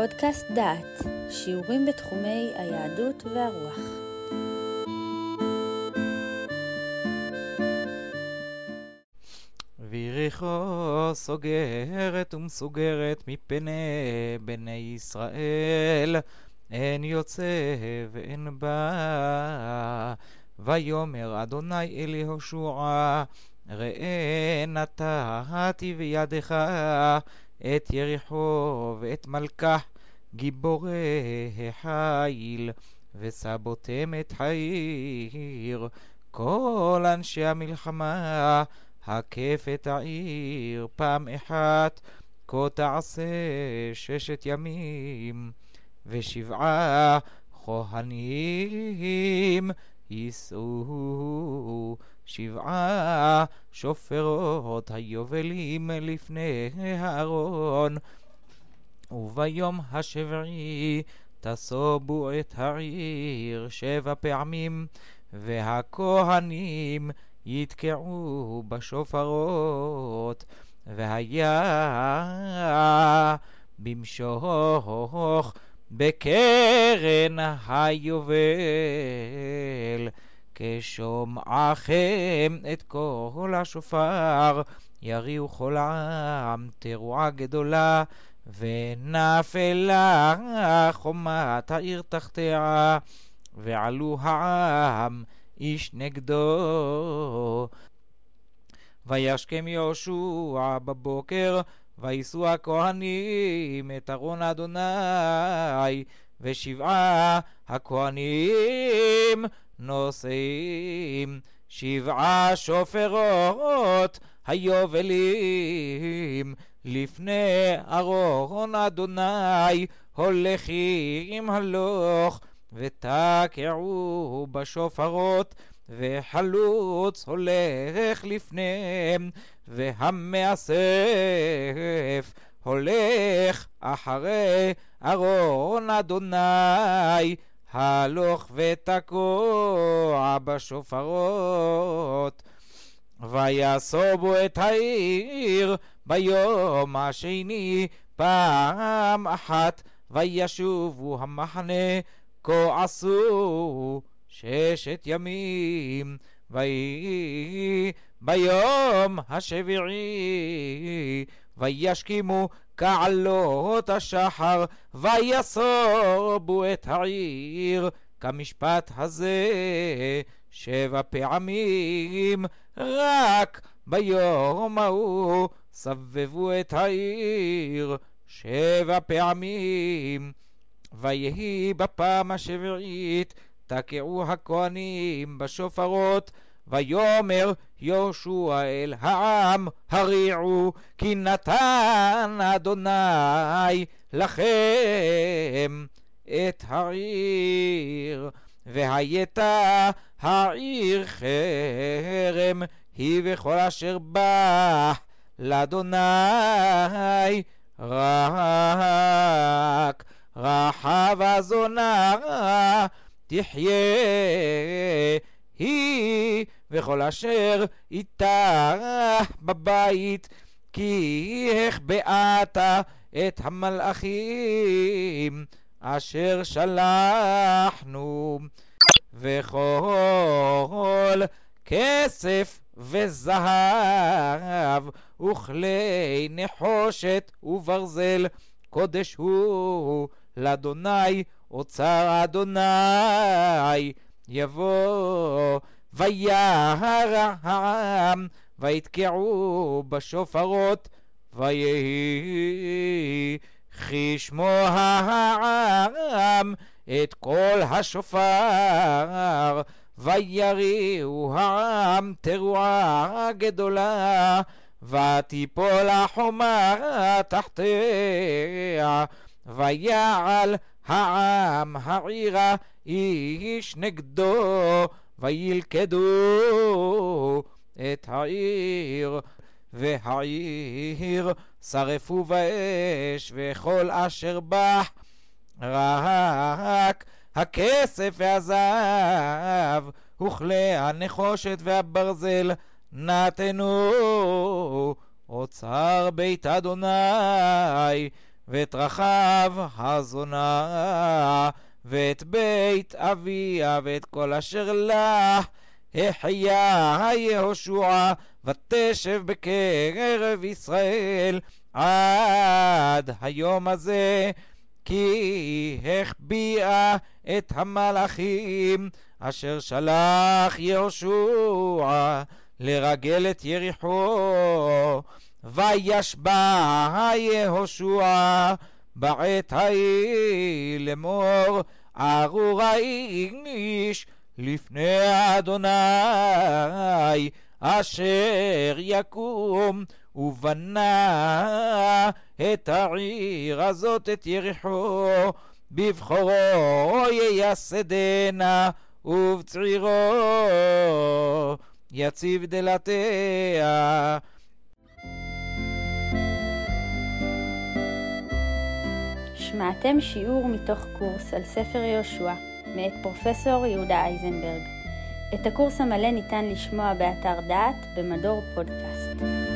פודקאסט דעת, שיעורים בתחומי היהדות והרוח. ויריחו סוגרת ומסוגרת מפני בני ישראל, אין יוצא ואין בא. ויאמר אדוני אל יהושע, ראה נתתי בידך את יריחו ואת מלכה גיבורי החיל, וסבותם את העיר. כל אנשי המלחמה הקף את העיר פעם אחת, כה תעשה ששת ימים, ושבעה כהנים יישאו שבעה שופרות היובלים לפני הארון, וביום השביעי תסובו את העיר שבע פעמים, והכהנים יתקעו בשופרות, והיה במשוך בקרן היובל. כשומעכם את קול השופר, יריעו כל העם תרועה גדולה, ונפלה חומת העיר תחתיה, ועלו העם איש נגדו. וישכם יהושע בבוקר, ויישאו הכהנים את ארון אדוני, ושבעה הכהנים נושאים. שבעה שופרות היובלים. לפני ארון אדוני הולכים הלוך ותקעו בשופרות וחלוץ הולך לפניהם והמאסף הולך אחרי ארון אדוני הלוך ותקוע בשופרות ויסובו את העיר ביום השני פעם אחת וישובו המחנה כה עשו ששת ימים ויהי ביום השביעי וישכימו כעלות השחר, ויסובו את העיר, כמשפט הזה שבע פעמים, רק ביום ההוא סבבו את העיר שבע פעמים. ויהי בפעם השביעית, תקעו הכהנים בשופרות, ויאמר יהושע אל העם, הריעו, כי נתן אדוני לכם את העיר. והייתה העיר חרם, היא וכל אשר בא לאדוני רק רחבה זונה תחיה היא וכל אשר איתה בבית, כי החבאת את המלאכים אשר שלחנו, וכל כסף וזהב וכלי נחושת וברזל קודש הוא לאדוני אוצר אדוני. יבוא וירא העם ויתקעו בשופרות ויהי כשמוע העם את קול השופר ויריעו העם תרועה גדולה ותיפול החומה תחתיה ויעל העם העירה איש נגדו וילכדו את העיר והעיר שרפו באש וכל אשר בא רק הכסף והזהב וכלי הנחושת והברזל נתנו. אוצר בית אדוני ואת הזונה, ואת בית אביה, ואת כל אשר לה. החיה יהושע, ותשב בקרב ישראל עד היום הזה, כי החביאה את המלאכים אשר שלח יהושע לרגל את יריחו, וישבע יהושע בעת ההיא לאמור ארור האיש לפני אדוני אשר יקום ובנה את העיר הזאת את יריחו בבחורו ייסדנה ובצעירו יציב דלתיה שמעתם שיעור מתוך קורס על ספר יהושע מאת פרופסור יהודה אייזנברג. את הקורס המלא ניתן לשמוע באתר דעת במדור פודקאסט.